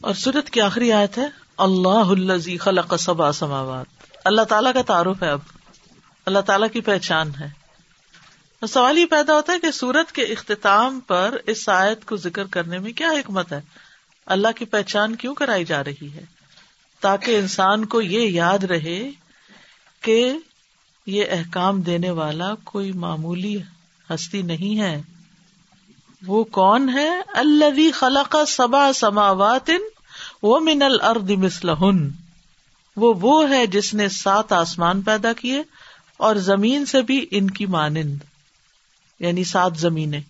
اور سورت کی آخری آیت ہے، اللہ الزی خلق سبا سماوات۔ اللہ تعالیٰ کا تعارف ہے اب۔ اللہ تعالیٰ کی پہچان ہے۔ سوال یہ پیدا ہوتا ہے کہ سورت کے اختتام پر اس آیت کو ذکر کرنے میں کیا حکمت ہے؟ اللہ کی پہچان کیوں کرائی جا رہی ہے؟ تاکہ انسان کو یہ یاد رہے کہ یہ احکام دینے والا کوئی معمولی ہستی نہیں ہے۔ وہ کون ہے اللہ خلق سبا سماوات وہ من الارض مثلہن۔ وہ وہ ہے جس نے سات آسمان پیدا کیے اور زمین سے بھی ان کی مانند۔ یعنی سات زمینیں۔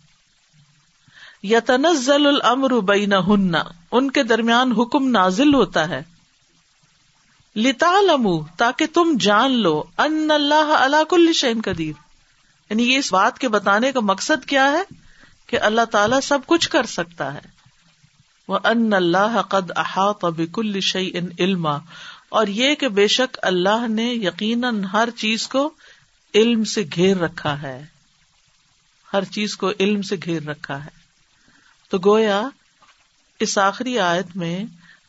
یا تنزل الامر بینہن۔ ان کے درمیان حکم نازل ہوتا ہے۔ لتا تاکہ تم جان لو ان اللہ اللہ کل شین قدیر۔ یعنی یہ اس بات کے بتانے کا مقصد کیا ہے؟ کہ اللہ تعالیٰ سب کچھ کر سکتا ہے۔ وہ ان اللہ قد احاط بکل شعی ان علما۔ اور یہ کہ بے شک اللہ نے یقیناً ہر چیز کو علم سے گھیر رکھا ہے۔ ہر چیز کو علم سے گھیر رکھا ہے۔ تو گویا اس آخری آیت میں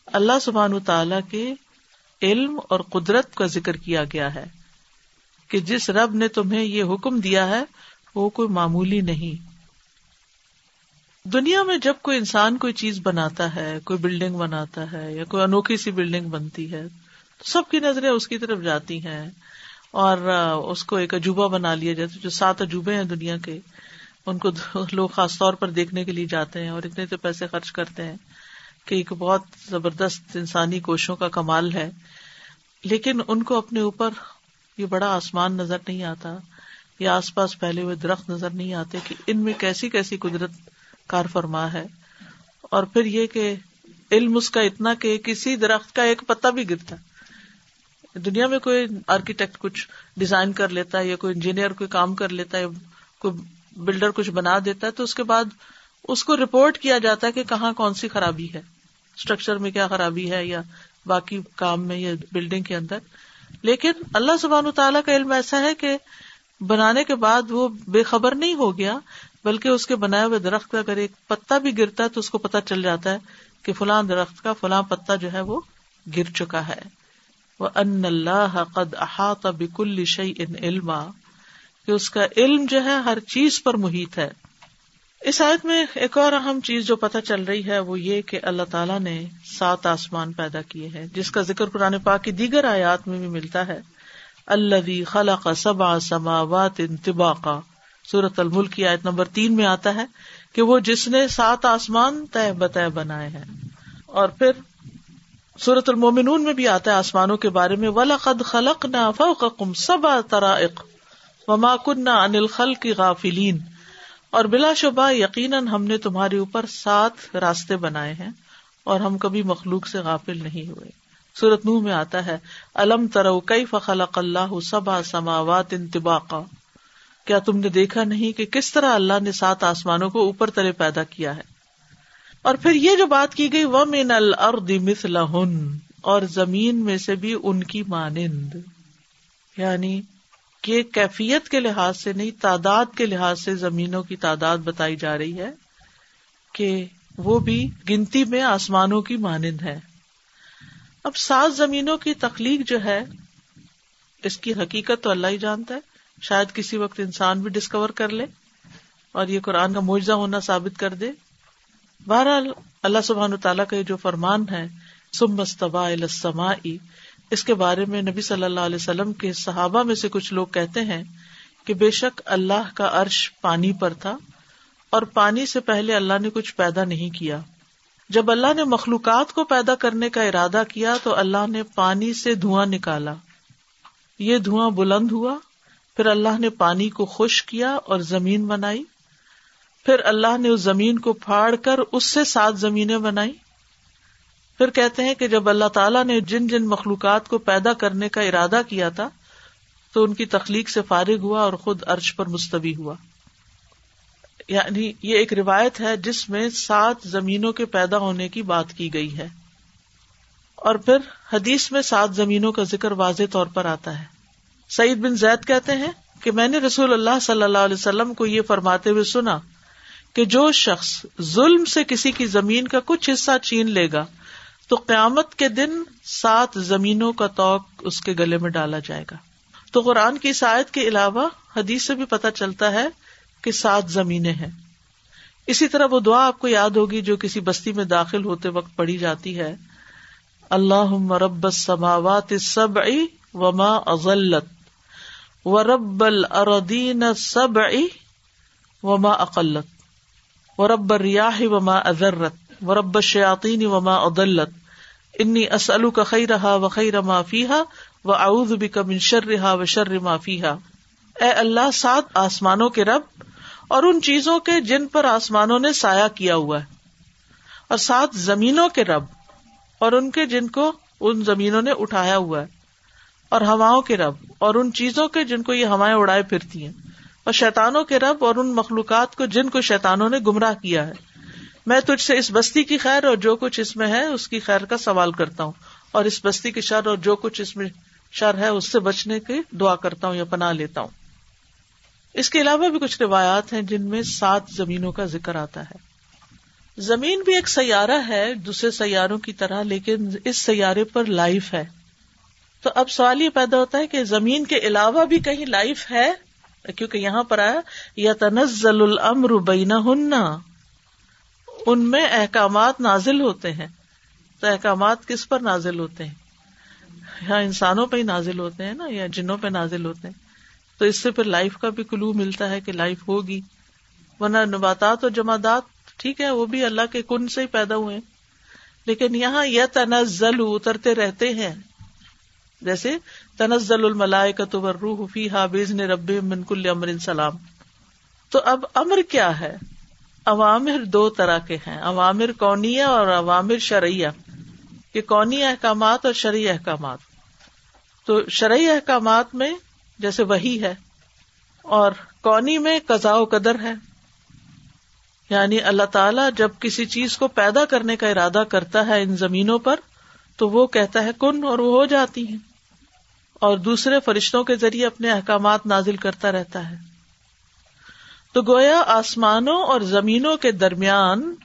اللہ سبحان تعالی کے علم اور قدرت کا ذکر کیا گیا ہے کہ جس رب نے تمہیں یہ حکم دیا ہے، وہ کوئی معمولی نہیں۔ دنیا میں جب کوئی انسان کوئی چیز بناتا ہے، کوئی بلڈنگ بناتا ہے یا کوئی انوکھی سی بلڈنگ بنتی ہے، تو سب کی نظریں اس کی طرف جاتی ہیں اور اس کو ایک عجوبہ بنا لیا جاتا جو سات عجوبے ہیں دنیا کے، ان کو لوگ خاص طور پر دیکھنے کے لیے جاتے ہیں اور اتنے تو پیسے خرچ کرتے ہیں کہ ایک بہت زبردست انسانی کوشوں کا کمال ہے۔ لیکن ان کو اپنے اوپر یہ بڑا آسمان نظر نہیں آتا، یا آس پاس پھیلے ہوئے درخت نظر نہیں آتے کہ ان میں کیسی کیسی قدرت کار فرما ہے۔ اور پھر یہ کہ علم اس کا اتنا کہ کسی درخت کا ایک پتا بھی گرتا۔ دنیا میں کوئی آرکیٹیکٹ کچھ ڈیزائن کر لیتا ہے یا کوئی انجینئر کوئی کام کر لیتا ہے کوئی بلڈر کچھ بنا دیتا ہے تو اس کے بعد اس کو رپورٹ کیا جاتا ہے کہ کہاں کون سی خرابی ہے۔ اسٹرکچر میں کیا خرابی ہے یا باقی کام میں یا بلڈنگ کے اندر۔ لیکن اللہ سبحان تعالیٰ کا علم ایسا ہے کہ بنانے کے بعد وہ بے خبر نہیں ہو گیا۔ بلکہ اس کے بنائے ہوئے درخت کا اگر ایک پتا بھی گرتا ہے تو اس کو پتا چل جاتا ہے کہ فلاں درخت کا فلاں پتا جو ہے وہ گر چکا ہے۔ وہ ان اللہ قد احاط بکل شعی ان علما۔ کہ اس کا علم جو ہے ہر چیز پر محیط ہے۔ اس آیت میں ایک اور اہم چیز جو پتہ چل رہی ہے وہ یہ کہ اللہ تعالیٰ نے سات آسمان پیدا کیے ہیں، جس کا ذکر قرآن پاک کی دیگر آیات میں بھی ملتا ہے۔ اللہ خلا کا سبا سماوات انتبا کا سورت الملک کی آیت نمبر تین میں آتا ہے کہ وہ جس نے سات آسمان طے بتہ بنائے ہیں۔ اور پھر سورت المومنون میں بھی آتا ہے آسمانوں کے بارے میں ولا قد خلق نہ فوقم سبا ترائق وما کن انل خل کی غافلین اور بلا شبہ یقیناً ہم نے تمہارے اوپر سات راستے بنائے ہیں اور ہم کبھی مخلوق سے غافل نہیں ہوئے۔ سورت نو میں آتا ہے الم ترو کئی فخلق اللہ سبا سماوات انتباقا کیا تم نے دیکھا نہیں کہ کس طرح اللہ نے سات آسمانوں کو اوپر تلے پیدا کیا ہے؟ اور پھر یہ جو بات کی گئی وہ مین الرد مثلا اور زمین میں سے بھی ان کی مانند۔ یعنی کہ کیفیت کے لحاظ سے نہیں، تعداد کے لحاظ سے زمینوں کی تعداد بتائی جا رہی ہے کہ وہ بھی گنتی میں آسمانوں کی مانند ہے۔ اب سات زمینوں کی تخلیق جو ہے، اس کی حقیقت تو اللہ ہی جانتا ہے۔ شاید کسی وقت انسان بھی ڈسکور کر لے اور یہ قرآن کا معجزہ ہونا ثابت کر دے۔ بہرحال اللہ سبحان تعالیٰ کا جو فرمان ہے سم السما اس کے بارے میں نبی صلی اللہ علیہ وسلم کے صحابہ میں سے کچھ لوگ کہتے ہیں کہ بے شک اللہ کا عرش پانی پر تھا اور پانی سے پہلے اللہ نے کچھ پیدا نہیں کیا۔ جب اللہ نے مخلوقات کو پیدا کرنے کا ارادہ کیا تو اللہ نے پانی سے دھواں نکالا۔ یہ دھواں بلند ہوا پھر اللہ نے پانی کو خوش کیا اور زمین بنائی۔ پھر اللہ نے اس زمین کو پھاڑ کر اس سے سات زمینیں بنائی۔ پھر کہتے ہیں کہ جب اللہ تعالیٰ نے جن جن مخلوقات کو پیدا کرنے کا ارادہ کیا تھا، تو ان کی تخلیق سے فارغ ہوا اور خود ارش پر مستوی ہوا۔ یعنی یہ ایک روایت ہے جس میں سات زمینوں کے پیدا ہونے کی بات کی گئی ہے۔ اور پھر حدیث میں سات زمینوں کا ذکر واضح طور پر آتا ہے۔ سعید بن زید کہتے ہیں کہ میں نے رسول اللہ صلی اللہ علیہ وسلم کو یہ فرماتے ہوئے سنا کہ جو شخص ظلم سے کسی کی زمین کا کچھ حصہ چھین لے گا تو قیامت کے دن سات زمینوں کا توق اس کے گلے میں ڈالا جائے گا۔ تو قرآن کی سائد کے علاوہ حدیث سے بھی پتہ چلتا ہے کہ سات زمینیں ہیں۔ اسی طرح وہ دعا آپ کو یاد ہوگی جو کسی بستی میں داخل ہوتے وقت پڑھی جاتی ہے اللہ مرب سماوات سب وما ازلت و رب الردین سب وما اقلت و رب ریاح وما ازرت و رب شیاطین وما ادلت انی اسلو کا خی رہا و خی رما فیحا و اعوذ بک من شر رہا و شر ما فیحا اے اللہ، سات آسمانوں کے رب اور ان چیزوں کے جن پر آسمانوں نے سایہ کیا ہوا ہے۔ اور سات زمینوں کے رب اور ان کے جن کو ان زمینوں نے اٹھایا ہوا ہے۔ اور ہواؤں کے رب اور ان چیزوں کے جن کو یہ ہوائیں اڑائے پھرتی ہیں۔ اور شیتانوں کے رب اور ان مخلوقات کو جن کو شیتانوں نے گمراہ کیا ہے۔ میں تجھ سے اس بستی کی خیر اور جو کچھ اس میں ہے، اس کی خیر کا سوال کرتا ہوں۔ اور اس بستی کی شر اور جو کچھ اس میں شر ہے، اس سے بچنے کی دعا کرتا ہوں یا پناہ لیتا ہوں۔ اس کے علاوہ بھی کچھ روایات ہیں جن میں سات زمینوں کا ذکر آتا ہے۔ زمین بھی ایک سیارہ ہے، دوسرے سیاروں کی طرح، لیکن اس سیارے پر لائف ہے۔ تو اب سوال یہ پیدا ہوتا ہے کہ زمین کے علاوہ بھی کہیں لائف ہے؟ کیونکہ یہاں پر آیا یا تنزل الامر بین ہننا ان میں احکامات نازل ہوتے ہیں۔ تو احکامات کس پر نازل ہوتے ہیں؟ یہاں انسانوں پہ ہی نازل ہوتے ہیں نا، یا جنوں پہ نازل ہوتے ہیں۔ تو اس سے پھر لائف کا بھی کلو ملتا ہے کہ لائف ہوگی۔ ورنہ نباتات اور جماعت ٹھیک ہے، وہ بھی اللہ کے کن سے ہی پیدا ہوئے لیکن یہاں یہ تنزل اترتے رہتے ہیں۔ جیسے تنزل الملائے کا تو روح فی حابیز نے رب منکل امر سلام۔ تو اب امر کیا ہے؟ عوامر دو طرح کے ہیں۔ عوامر کونیا اور عوامر شرعیہ۔ یہ کونی احکامات اور شرعی احکامات۔ تو شرعی احکامات میں جیسے وہی ہے اور کونی میں قزا و قدر ہے۔ یعنی اللہ تعالیٰ جب کسی چیز کو پیدا کرنے کا ارادہ کرتا ہے ان زمینوں پر، تو وہ کہتا ہے کن اور وہ ہو جاتی ہیں۔ اور دوسرے فرشتوں کے ذریعے اپنے احکامات نازل کرتا رہتا ہے۔ تو گویا آسمانوں اور زمینوں کے درمیان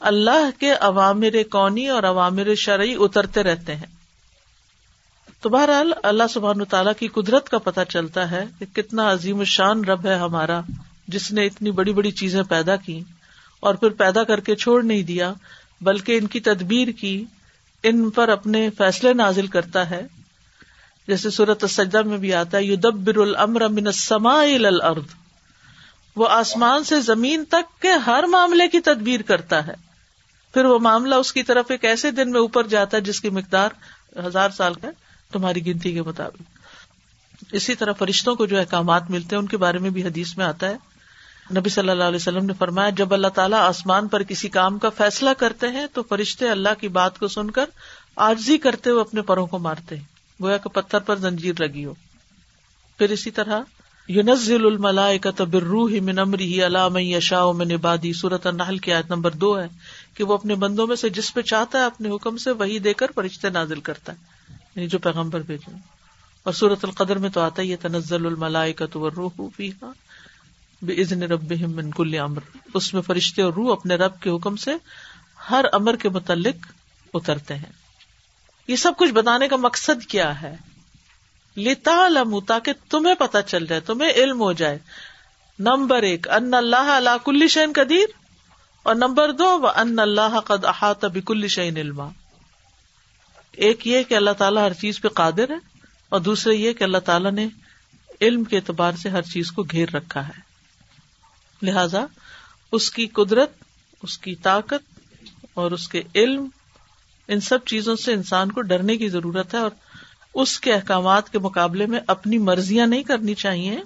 اللہ کے عوامر کونی اور عوامر شرعی اترتے رہتے ہیں۔ تو بہرحال اللہ سبحان تعالیٰ کی قدرت کا پتہ چلتا ہے کہ کتنا عظیم الشان رب ہے ہمارا، جس نے اتنی بڑی بڑی چیزیں پیدا کی اور پھر پیدا کر کے چھوڑ نہیں دیا، بلکہ ان کی تدبیر کی، ان پر اپنے فیصلے نازل کرتا ہے۔ جیسے صورت سجدہ میں بھی آتا ہے یو دبر المر من السماء الارض۔ وہ آسمان سے زمین تک کے ہر معاملے کی تدبیر کرتا ہے۔ پھر وہ معاملہ اس کی طرف ایک ایسے دن میں اوپر جاتا ہے جس کی مقدار ہزار سال کا تمہاری گنتی کے مطابق۔ اسی طرح فرشتوں کو جو احکامات ملتے ہیں، ان کے بارے میں بھی حدیث میں آتا ہے۔ نبی صلی اللہ علیہ وسلم نے فرمایا، جب اللہ تعالیٰ آسمان پر کسی کام کا فیصلہ کرتے ہیں تو فرشتے اللہ کی بات کو سن کر آرزی کرتے ہوئے اپنے پروں کو مارتے ہیں۔ گویا کہ پتھر پر زنجیر لگی ہو۔ پھر اسی طرح یونزل الملا کا تبروح من امری ہی علام یشا میں نبادی صورت النحل کی آیت نمبر دو ہے کہ وہ اپنے بندوں میں سے جس پہ چاہتا ہے اپنے حکم سے وہی دے کر فرشتے نازل کرتا ہے یعنی جو پیغمبر بھیجے۔ اور سورت القدر میں تو آتا ہی تنزل الملائے کا تو روح بے عزن رب من کل امر اس میں فرشتے اور روح اپنے رب کے حکم سے ہر امر کے متعلق اترتے ہیں۔ یہ سب کچھ بتانے کا مقصد کیا ہے؟ لتا لمو تاکہ تمہیں پتا چل جائے، تمہیں علم ہو جائے۔ نمبر ایک، ان اللہ اللہ کل شعین قدیر اور نمبر دو و ان اللہ قد احاط بکل شعین علما۔ ایک یہ کہ اللہ تعالیٰ ہر چیز پہ قادر ہے، اور دوسرے یہ کہ اللہ تعالیٰ نے علم کے اعتبار سے ہر چیز کو گھیر رکھا ہے۔ لہذا، اس کی قدرت، اس کی طاقت اور اس کے علم ان سب چیزوں سے انسان کو ڈرنے کی ضرورت ہے اور اس کے احکامات کے مقابلے میں اپنی مرضیاں نہیں کرنی چاہیے،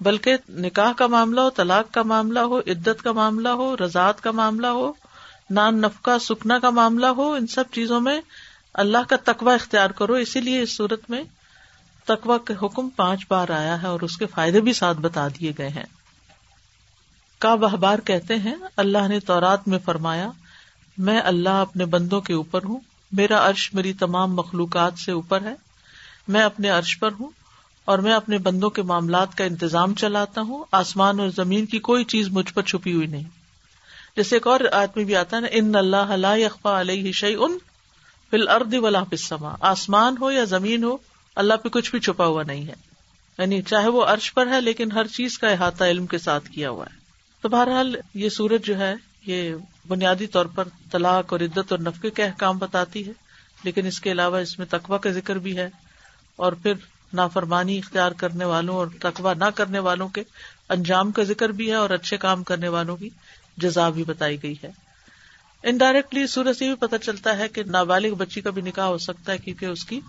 بلکہ نکاح کا معاملہ ہو، طلاق کا معاملہ ہو، عدت کا معاملہ ہو رضاط کا معاملہ ہو، نان نفقہ، سکنا کا معاملہ ہو، ان سب چیزوں میں اللہ کا تقوا اختیار کرو۔ اسی لیے اس صورت میں تقوا کا حکم پانچ بار آیا ہے اور اس کے فائدے بھی ساتھ بتا دیے گئے ہیں۔ کا بہبار کہتے ہیں، اللہ نے تورات میں فرمایا میں اللہ اپنے بندوں کے اوپر ہوں، میرا عرش میری تمام مخلوقات سے اوپر ہے، میں اپنے عرش پر ہوں اور میں اپنے بندوں کے معاملات کا انتظام چلاتا ہوں، آسمان اور زمین کی کوئی چیز مجھ پر چھپی ہوئی نہیں۔ جیسے ایک اور آدمی بھی آتا ہے نا، ان اللہ اخبا علیہ شعی ان فل ارد ولا پسما آسمان ہو یا زمین ہو، اللہ پہ کچھ بھی چھپا ہوا نہیں ہے۔ یعنی چاہے وہ عرش پر ہے، لیکن ہر چیز کا احاطہ علم کے ساتھ کیا ہوا ہے۔ تو بہرحال یہ سورج جو ہے، یہ بنیادی طور پر طلاق اور عدت اور نفقے کے احکام بتاتی ہے، لیکن اس کے علاوہ اس میں تقوا کا ذکر بھی ہے۔ اور پھر نافرمانی اختیار کرنے والوں اور تقوا نہ کرنے والوں کے انجام کا ذکر بھی ہے اور اچھے کام کرنے والوں کی جزا بھی بتائی گئی ہے۔ انڈائریکٹلی سورج سے بھی پتہ چلتا ہے کہ نابالغ بچی کا بھی نکاح ہو سکتا ہے کیونکہ اس کی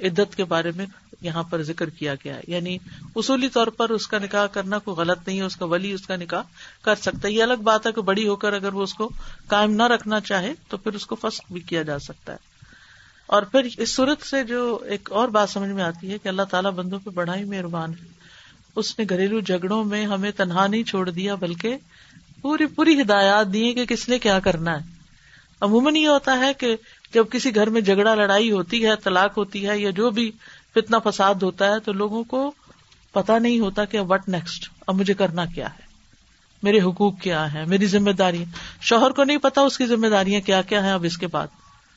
عدت کے بارے میں یہاں پر ذکر کیا گیا ہے۔ یعنی اصولی طور پر اس کا نکاح کرنا کوئی غلط نہیں ہے، اس کا ولی اس کا نکاح کر سکتا ہے۔ یہ الگ بات ہے کہ بڑی ہو کر اگر وہ اس کو قائم نہ رکھنا چاہے تو پھر اس کو فسق بھی کیا جا سکتا ہے۔ اور پھر اس صورت سے جو ایک اور بات سمجھ میں آتی ہے کہ اللہ تعالیٰ بندوں پہ بڑا ہی مہربان ہے۔ اس نے گھریلو جھگڑوں میں ہمیں تنہا نہیں چھوڑ دیا، بلکہ پوری پوری ہدایات دی کہ کس نے کیا کرنا ہے۔ عموماً یہ ہوتا ہے کہ جب کسی گھر میں جھگڑا، لڑائی ہوتی ہے، طلاق ہوتی ہے یا جو بھی فتنا فساد ہوتا ہے، تو لوگوں کو پتا نہیں ہوتا کہ وٹ نیکسٹ اب مجھے کرنا کیا ہے؟ میرے حقوق کیا ہے میری ذمہ داری شوہر کو نہیں پتا اس کی ذمہ داریاں کیا کیا ہیں اب اس کے بعد۔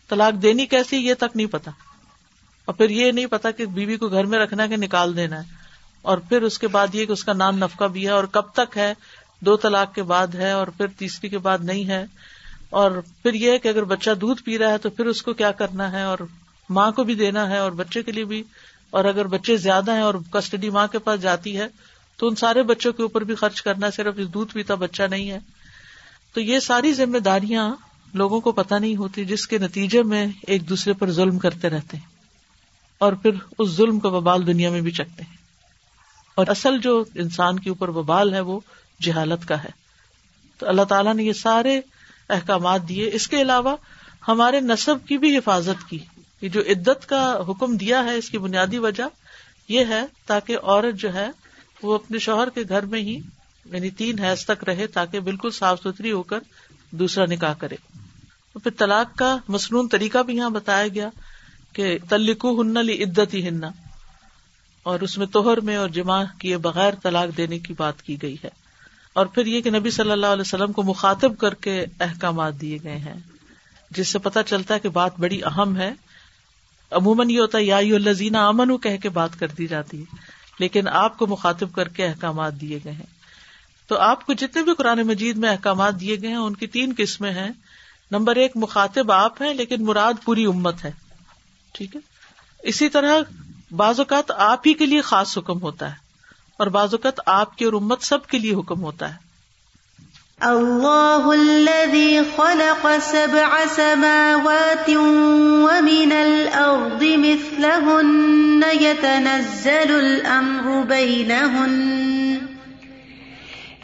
طلاق دینی کیسی یہ تک نہیں پتا اور پھر یہ نہیں پتا کہ بیوی کو گھر میں رکھنا ہے کہ نکال دینا ہے۔ اور پھر اس کے بعد یہ کہ اس کا نام نفقہ بھی ہے اور کب تک ہے؟ دو طلاق کے بعد ہے اور پھر تیسری کے بعد نہیں ہے۔ اور پھر یہ کہ اگر بچہ دودھ پی رہا ہے تو پھر اس کو کیا کرنا ہے اور ماں کو بھی دینا ہے اور بچے کے لیے بھی اور اگر بچے زیادہ ہیں اور کسٹڈی ماں کے پاس جاتی ہے تو ان سارے بچوں کے اوپر بھی خرچ کرنا صرف دودھ پیتا بچہ نہیں ہے۔ تو یہ ساری ذمہ داریاں لوگوں کو پتا نہیں ہوتی جس کے نتیجے میں ایک دوسرے پر ظلم کرتے رہتے ہیں اور پھر اس ظلم کا وبال دنیا میں بھی چکتے ہیں۔ اور اصل جو انسان کے اوپر وبال ہے وہ جہالت کا ہے۔ تو اللہ تعالیٰ نے یہ سارے احکامات دیے۔ اس کے علاوہ ہمارے نصب کی بھی حفاظت کی۔ یہ جو عدت کا حکم دیا ہے، اس کی بنیادی وجہ یہ ہے تاکہ عورت جو ہے، وہ اپنے شوہر کے گھر میں ہی یعنی تین حیض تک رہے تاکہ بالکل صاف ستھری ہو کر دوسرا نکاح کرے۔ پھر طلاق کا مصنون طریقہ بھی یہاں بتایا گیا کہ تلکو ہن لی عدت ہی ہننا اور اس میں توہر میں اور جمع کیے بغیر طلاق دینے کی بات کی گئی ہے۔ اور پھر یہ کہ نبی صلی اللہ علیہ وسلم کو مخاطب کر کے احکامات دیے گئے ہیں، جس سے پتا چلتا ہے کہ بات بڑی اہم ہے۔ عموماً یہ ہوتا ہے، یا الزین امن کہہ کے بات کر دی جاتی ہے، لیکن آپ کو مخاطب کر کے احکامات دیے گئے ہیں۔ تو آپ کو جتنے بھی قرآن مجید میں احکامات دیے گئے ہیں، ان کی تین قسمیں ہیں۔ نمبر ایک، مخاطب آپ ہیں، لیکن مراد پوری امت ہے۔ ٹھیک ہے؟ اسی طرح بعض اوقات آپ ہی کے لیے خاص حکم ہوتا ہے۔ اور بعض اوقات آپ کی اور امت سب کے لیے حکم ہوتا ہے۔ اللہ الذي خلق سبع سماوات ومن الارض مثلهن يتنزل الامر بينهن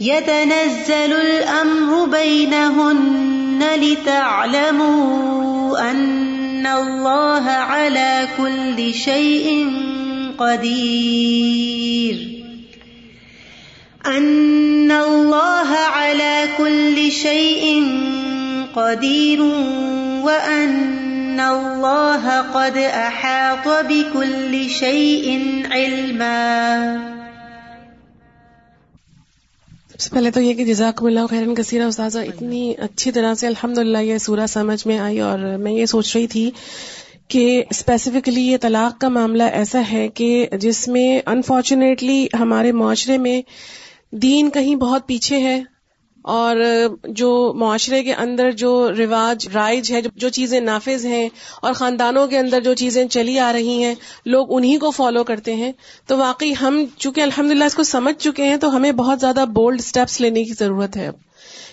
يتنزل الامر بينهن لتعلموا ان الله على كل شيء قدير ان اللہ على كل شيء قدير وان اللہ قد احاط بكل شيء علما سب سے پہلے تو یہ کہ جزاک اللہ خیرن کثیرہ استاذہ، اتنی اچھی طرح سے الحمد للہ یہ سورہ سمجھ میں آئی اور میں یہ سوچ رہی تھی کہ اسپیسیفکلی یہ طلاق کا معاملہ ایسا ہے کہ جس میں انفارچونیٹلی ہمارے معاشرے میں دین کہیں بہت پیچھے ہے اور جو معاشرے کے اندر جو رواج، رائج ہے، جو چیزیں نافذ ہیں اور خاندانوں کے اندر جو چیزیں چلی آ رہی ہیں، لوگ انہیں کو فالو کرتے ہیں۔ تو واقعی ہم چونکہ الحمد للہ اس کو سمجھ چکے ہیں، تو ہمیں بہت زیادہ بولڈ اسٹیپس لینے کی ضرورت ہے۔ اب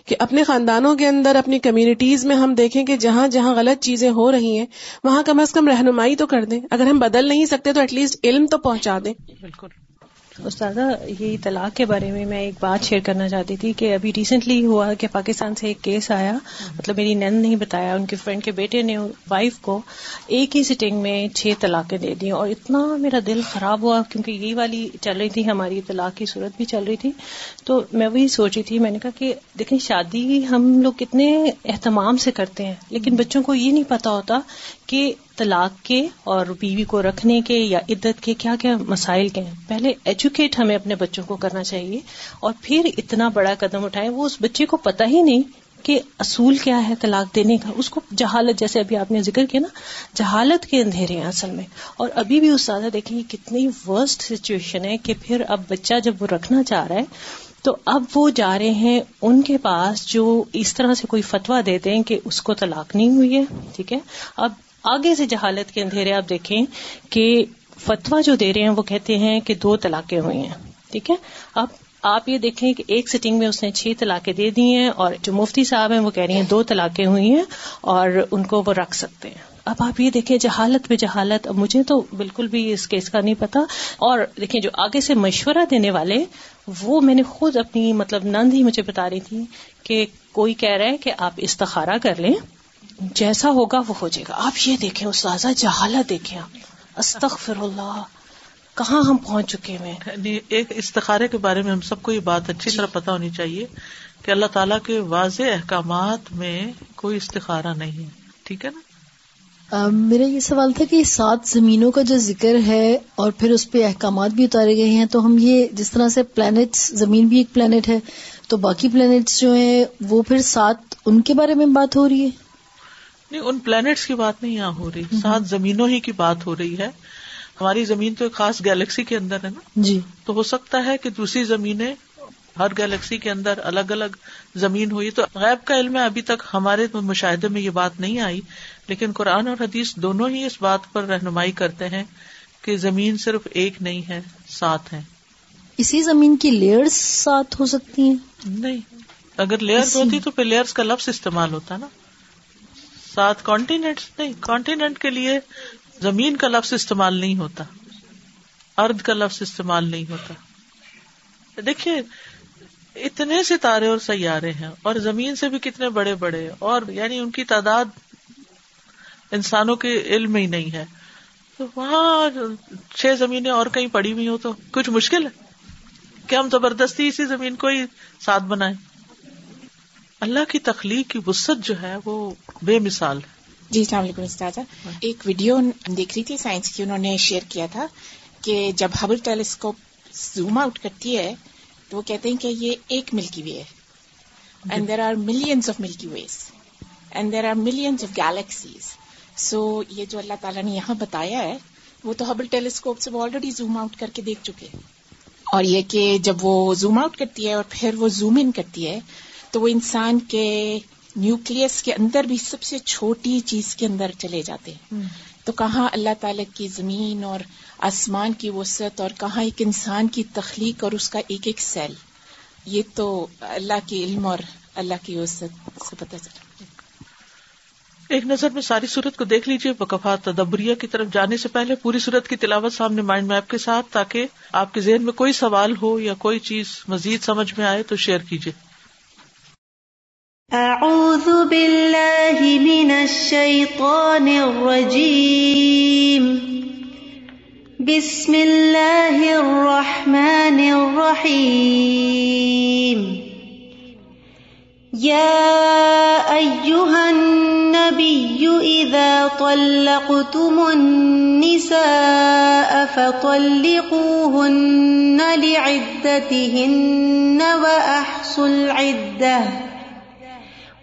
کہ اپنے خاندانوں کے اندر، اپنی کمیونٹیز میں ہم دیکھیں کہ جہاں جہاں غلط چیزیں ہو رہی ہیں، وہاں کم از کم رہنمائی تو کر دیں۔ اگر ہم بدل نہیں سکتے تو ایٹ لیسٹ علم تو پہنچا دیں۔ بالکل۔ استاذہ، یہ طلاق کے بارے میں میں ایک بات شیئر کرنا چاہتی تھی کہ ابھی ریسنٹلی ہوا کہ پاکستان سے ایک کیس آیا مطلب میری نند نہیں بتایا، ان کے فرینڈ کے بیٹے نے وائف کو ایک ہی سٹنگ میں چھ طلاقیں دے دی اور اتنا میرا دل خراب ہوا کیونکہ یہی والی چل رہی تھی، ہماری طلاق کی صورت بھی چل رہی تھی۔ تو میں وہی سوچی تھی، میں نے کہا کہ دیکھیں شادی ہم لوگ کتنے اہتمام سے کرتے ہیں، لیکن بچوں کو یہ نہیں پتا ہوتا کہ طلاق کے اور بیوی کو رکھنے کے یا عدت کے کیا کیا مسائل کے ہیں؟ پہلے ایجوکیٹ ہمیں اپنے بچوں کو کرنا چاہیے اور پھر اتنا بڑا قدم اٹھائیں وہ اس بچے کو پتا ہی نہیں کہ اصول کیا ہے طلاق دینے کا۔ اس کو جہالت، جیسے ابھی آپ نے ذکر کیا نا، جہالت کے اندھیرے ہیں اصل میں۔ اور ابھی بھی استاد دیکھیں کتنی ورسٹ سچویشن ہے کہ پھر اب بچہ جب وہ رکھنا چاہ رہا ہے، تو اب وہ جا رہے ہیں ان کے پاس جو اس طرح سے کوئی فتوا دیتے ہیں کہ اس کو طلاق نہیں ہوئی ہے، ٹھیک ہے۔ اب آگے سے جہالت کے اندھیرے آپ دیکھیں کہ فتوا جو دے رہے ہیں وہ کہتے ہیں کہ دو طلاقیں ہوئی ہیں۔ ٹھیک ہے؟ اب آپ یہ دیکھیں کہ ایک سٹنگ میں اس نے چھ طلاقیں دے دی ہیں اور جو مفتی صاحب ہیں وہ کہہ رہی ہیں دو طلاقیں ہوئی ہیں اور ان کو وہ رکھ سکتے ہیں۔ اب آپ یہ دیکھیں جہالت پہ جہالت، اب مجھے تو بالکل بھی اس کیس کا نہیں پتا اور دیکھیں جو آگے سے مشورہ دینے والے، وہ میں نے خود اپنی مطلب نند ہی مجھے بتا رہی تھی کہ کوئی کہہ رہا ہے کہ آپ استخارہ کر لیں۔ جیسا ہوگا وہ ہو جائے گا۔ آپ یہ دیکھیں استاذہ جہالت دیکھیں آپ۔ استغفر اللہ کہاں ہم پہنچ چکے ہیں؟ یعنی ایک استخارے کے بارے میں ہم سب کو یہ بات اچھی۔ طرح پتا ہونی چاہیے کہ اللہ تعالیٰ کے واضح احکامات میں کوئی استخارہ نہیں ہے۔ ٹھیک ہے نا؟ میرا یہ سوال تھا کہ سات زمینوں کا جو ذکر ہے اور پھر اس پہ احکامات بھی اتارے گئے ہیں تو ہم یہ جس طرح سے پلانٹس زمین بھی ایک پلانٹ ہے تو باقی پلانٹس جو ہیں وہ پھر سات ان کے بارے میں بات ہو رہی ہے؟ نہیں ان پلانٹس کی بات نہیں یہاں ہو رہی۔ سات زمینوں ہی کی بات ہو رہی ہے۔ ہماری زمین تو ایک خاص گیلیکسی کے اندر ہے نا۔ جی۔ تو ہو سکتا ہے کہ دوسری زمینیں ہر گیلیکسی کے اندر الگ الگ زمین ہوئی۔ تو غیب کا علم ہے ابھی تک ہمارے مشاہدے میں یہ بات نہیں آئی۔ لیکن قرآن اور حدیث دونوں ہی اس بات پر رہنمائی کرتے ہیں کہ زمین صرف ایک نہیں ہے سات ہے اسی زمین کی لیئر سات ہو سکتی ہیں؟ نہیں۔ اگر لیئر ہوتی تو پھر لیئر کا لفظ استعمال ہوتا نا۔ سات کانٹینٹ نہیں کانٹینٹ کے لیے زمین کا لفظ استعمال نہیں ہوتا، ارد کا لفظ استعمال نہیں ہوتا۔ دیکھیے، اتنے ستارے اور سیارے ہیں اور زمین سے بھی کتنے بڑے بڑے اور یعنی ان کی تعداد انسانوں کے علم میں ہی نہیں ہے۔ تو وہاں چھ زمینیں اور کہیں پڑی ہوئی ہو تو کچھ مشکل ہے؟ کہ ہم زبردستی اسی زمین کو ہی ساتھ بنائے اللہ کی تخلیق کی وسط جو ہے وہ بے مثال ہے۔ جی السلام علیکم استاذہ۔ ایک ویڈیو دیکھ رہی تھی سائنس کی، انہوں نے شیئر کیا تھا کہ جب ہبل ٹیلیسکوپ زوم آؤٹ کرتی ہے تو وہ کہتے ہیں کہ یہ ایک ملکی وے ہے۔ And there are millions of milky ways and there are millions of galaxies so یہ جو اللہ تعالیٰ نے یہاں بتایا ہے، وہ تو ہبل ٹیلیسکوپ سے وہ آلریڈی زوم آؤٹ کر کے دیکھ چکے۔ اور یہ کہ جب وہ زوم آؤٹ کرتی ہے اور پھر وہ زوم ان کرتی ہے تو وہ انسان کے نیوکلس کے اندر بھی سب سے چھوٹی چیز کے اندر چلے جاتے ہیں۔ تو کہاں اللہ تعالی کی زمین اور آسمان کی وسعت اور کہاں ایک انسان کی تخلیق اور اس کا ایک ایک سیل۔ یہ تو اللہ کی علم اور اللہ کی وسعت سے پتہ چلا۔ ایک نظر میں ساری صورت کو دیکھ لیجیے بکفات تدبریہ کی طرف جانے سے پہلے پوری صورت کی تلاوت سامنے مائنڈ میپ کے ساتھ تاکہ آپ کے ذہن میں کوئی سوال ہو یا کوئی چیز مزید سمجھ میں آئے تو شیئر کیجیے اعوذ باللہ من الشیطان الرجیم بسم اللہ الرحمن الرحیم یا ایوہا النبی اذا طلقتم النساء فطلقوهن لعدتهن وأحصوا العدة.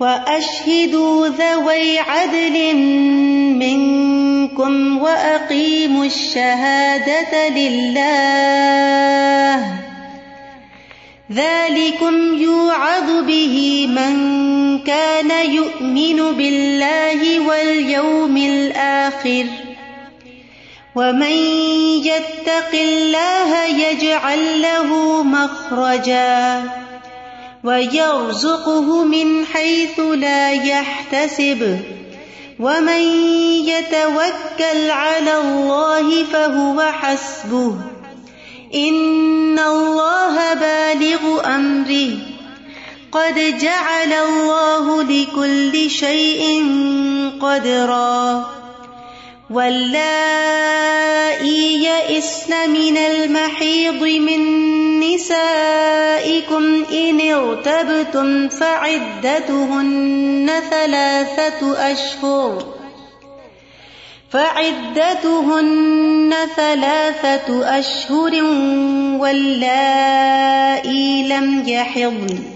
وأشهدوا ذوي عدل منكم وأقيموا الشهادة لله ذلكم يوعظ به من كان يؤمن بالله واليوم الآخر ومن يتق الله يجعل له مخرجا ويرزقه من حيث لا يحتسب ومن يتوكل على الله فهو حسبه إن الله بالغ أمره قد جعل الله لكل شيء قدرا واللائي يئسن من المحيض من نسائكم إن ارتبتم فعدتهن ثلاثة أشهر فعدتهن ثلاثة أشهر واللائي لم يحضن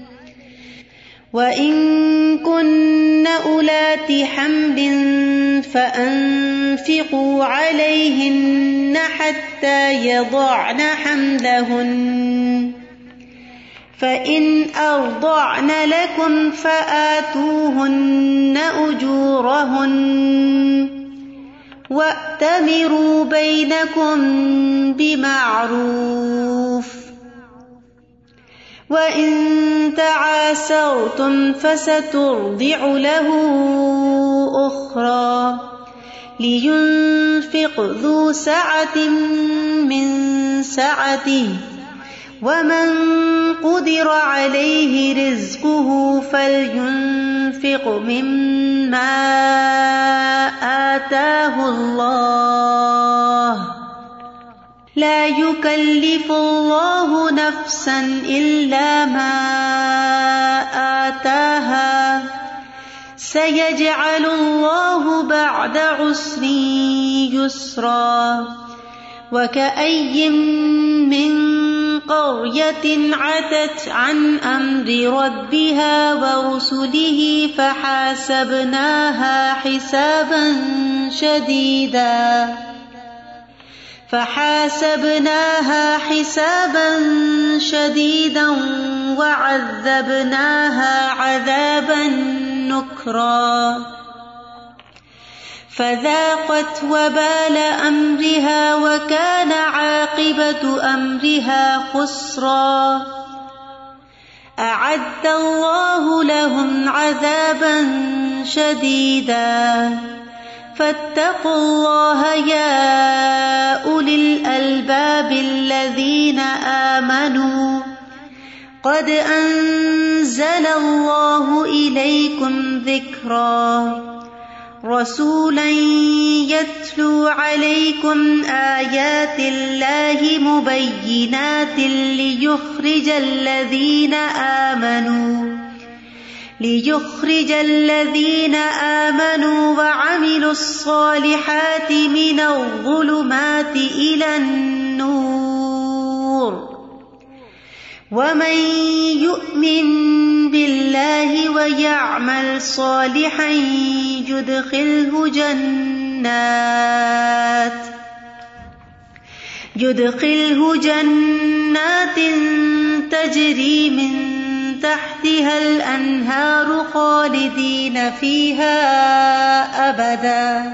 وإن كن أولات حمل فأنفقوا عليهن حتى يضعن حملهن فإن أرضعن لكم وإن تعاسرتم فسترضع له أخرى لينفق ذو سعة من سعته ومن قدر عليه رزقه فلينفق مما آتاه الله لا يكلف الله نفسا إلا ما آتاها. سيجعل الله بعد عسر يسرا. وكأي من قرية عتت عن أمر ربها ورسله فحاسبناها حسابا شديدا. فحاسبناها حسابا شديدا وعذبناها عذابا نكرا. فذاقت وبال أمرها وكان عاقبة أمرها خسرا. أعد الله لهم عذابا شديدا. فاتقوا الله يا أولي الألباب الذين آمنوا. قد أنزل الله إليكم ذكرا. رسولا يتلو عليكم آيات الله مبينات ليخرج الذين آمنوا. ليخرج الذين آمنوا وعملوا الصالحات من الظلمات إلى النور. ومن يؤمن بالله ويعمل صالحا يدخله جنات يدخله جنات تجري من تحتها الأنهار خالدين فيها أبدا.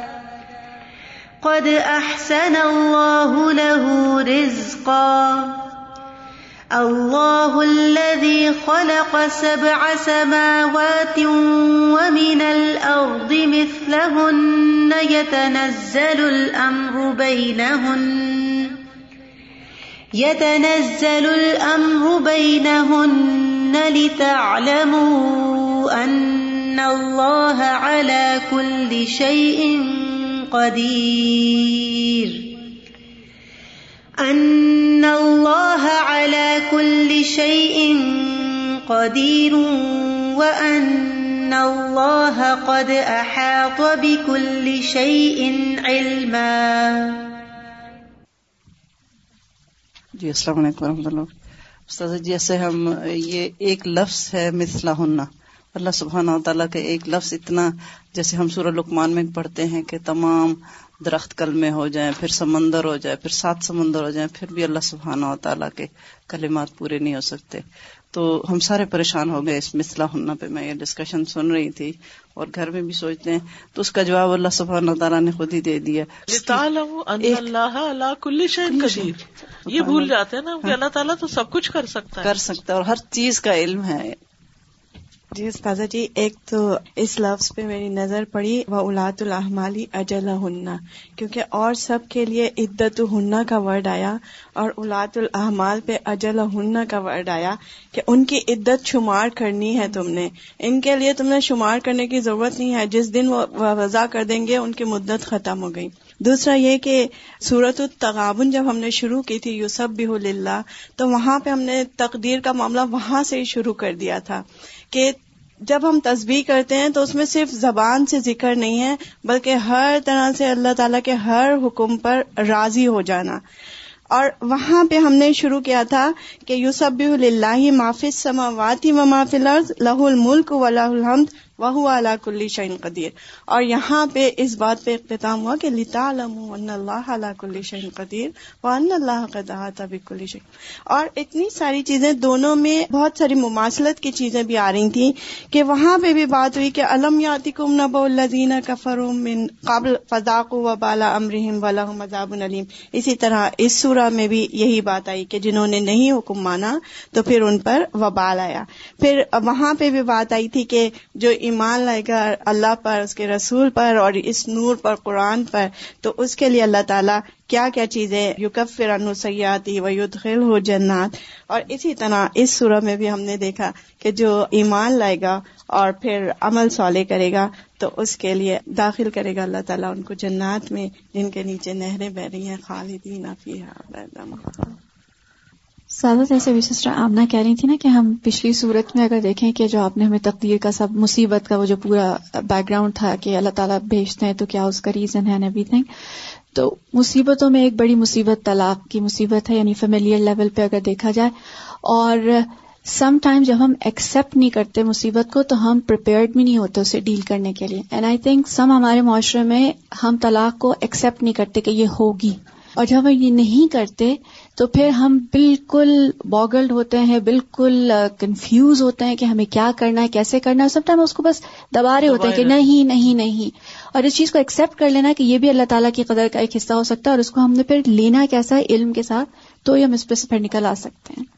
قد أحسن الله له رزقا. الله الذي خلق سبع سماوات ومن الأرض مثلهن يتنزل الأمر بينهن. يتنزل الأمر بينهن. لتعلموا أن الله على كل شيء قدير. أن الله على كل شيء قدير وأن الله قد أحاط بكل شيء علما. جی السلام علیکم ورحمۃ اللہ استاد جیسے جی، ہم، یہ ایک لفظ ہے مثلا ہننا اللہ سبحانہ و تعالیٰ کے ایک لفظ اتنا، جیسے ہم سورہ لکمان میں پڑھتے ہیں کہ تمام درخت کل میں ہو جائیں، پھر سمندر ہو جائے، پھر سات سمندر ہو جائیں، پھر بھی اللہ سبحانہ و تعالیٰ کے کلمات پورے نہیں ہو سکتے۔ تو ہم سارے پریشان ہو گئے اس مثلا ہننا پہ میں یہ ڈسکشن سن رہی تھی اور گھر میں بھی سوچتے ہیں تو اس کا جواب اللہ سبحانہ تعالیٰ نے خود ہی دے دیا۔ اللہ کل یہ بھول جاتے ہیں نا کہ اللہ تعالیٰ تو سب کچھ کر سکتا ہے۔ کر سکتا ہے اور ہر چیز کا علم ہے۔ جی استاذہ جی ایک تو اس لفظ پہ میری نظر پڑی وہ اولاد الحمالی اجلا ہننا کیونکہ اور سب کے لیے عدت ہننا کا ورڈ آیا اور اولاد الحمال پہ اجلا ہننا کا ورڈ آیا کہ ان کی عدت شمار کرنی ہے تم نے۔ ان کے لیے تم نے شمار کرنے کی ضرورت نہیں ہے، جس دن وہ وضع کر دیں گے، ان کی مدت ختم ہو گئی۔ دوسرا یہ کہ صورت التغابن جب ہم نے شروع کی تھی یوسف بھی اللہ تو وہاں پہ ہم نے تقدیر کا معاملہ وہاں سے ہی شروع کر دیا تھا۔ کہ جب ہم تصویر کرتے ہیں تو اس میں صرف زبان سے ذکر نہیں ہے، بلکہ ہر طرح سے اللہ تعالیٰ کے ہر حکم پر راضی ہو جانا۔ اور وہاں پہ ہم نے شروع کیا تھا کہ یوسب اللہ معافی سماواتی و معافی لفظ لہ الملک و لہ الحمد۔ وہ اللہ کلی شعین قدیر۔ اور یہاں پہ اس بات پہ اختتام ہوا کہ لتا اللہ اللہ کلی شعین قدیر و ان اللہ کلی شعین اور اتنی ساری چیزیں دونوں میں بہت ساری مماثلت کی چیزیں بھی آ رہی تھیں کہ وہاں پہ بھی بات ہوئی کہ علم یاتی کم نب الزین کفروم قابل فضاق و بالا امرحم و مذاب العلیم اسی طرح اس سورہ میں بھی یہی بات آئی کہ جنہوں نے نہیں حکم مانا تو پھر ان پر وبال آیا۔ پھر وہاں پہ بھی بات آئی تھی کہ جو ایمان لائے گا اللہ پر، اس کے رسول پر اور اس نور پر، قرآن پر، تو اس کے لیے اللہ تعالیٰ کیا کیا چیزیں یوکفر انسیاتی و یدخل ہو جنات؟ اور اسی طرح اس سورہ میں بھی ہم نے دیکھا کہ جو ایمان لائے گا اور پھر عمل صالح کرے گا، تو اس کے لیے داخل کرے گا اللہ تعالیٰ ان کو جنات میں، جن کے نیچے نہریں بہ رہی ہیں، خالدین فیہا سادہ جیسے بھی سسٹر آمنا کہہ رہی تھی نا کہ ہم پچھلی صورت میں اگر دیکھیں کہ جو آپ نے ہمیں تقدیر کا سب مصیبت کا وہ جو پورا بیک گراؤنڈ تھا کہ اللہ تعالیٰ بھیجتے ہیں تو کیا اس کا ریزن ہے ایوری تھنگ تو مصیبتوں میں ایک بڑی مصیبت طلاق کی مصیبت ہے یعنی فیملیئر لیول پہ اگر دیکھا جائے، اور سم ٹائم جب ہم ایکسپٹ نہیں کرتے مصیبت کو تو ہم پریپیئرڈ بھی نہیں ہوتے اسے ڈیل کرنے کے لیے۔ اینڈ آئی تھنک سم ہمارے معاشرے میں ہم طلاق کو ایکسپٹ نہیں کرتے کہ یہ ہوگی۔ اور جب ہم یہ نہیں کرتے تو پھر ہم بالکل باگلڈ ہوتے ہیں بالکل کنفیوز ہوتے ہیں کہ ہمیں کیا کرنا ہے کیسے کرنا ہے۔ سب ٹائم اس کو بس دبا رہے ہوتے ہیں کہ نہیں نہیں نہیں۔ اور اس چیز کو ایکسپٹ کر لینا کہ یہ بھی اللہ تعالیٰ کی قدر کا ایک حصہ ہو سکتا ہے اور اس کو ہم نے پھر لینا کیسا ہے علم کے ساتھ تو ہم اس پہ سے پھر نکل آ سکتے ہیں۔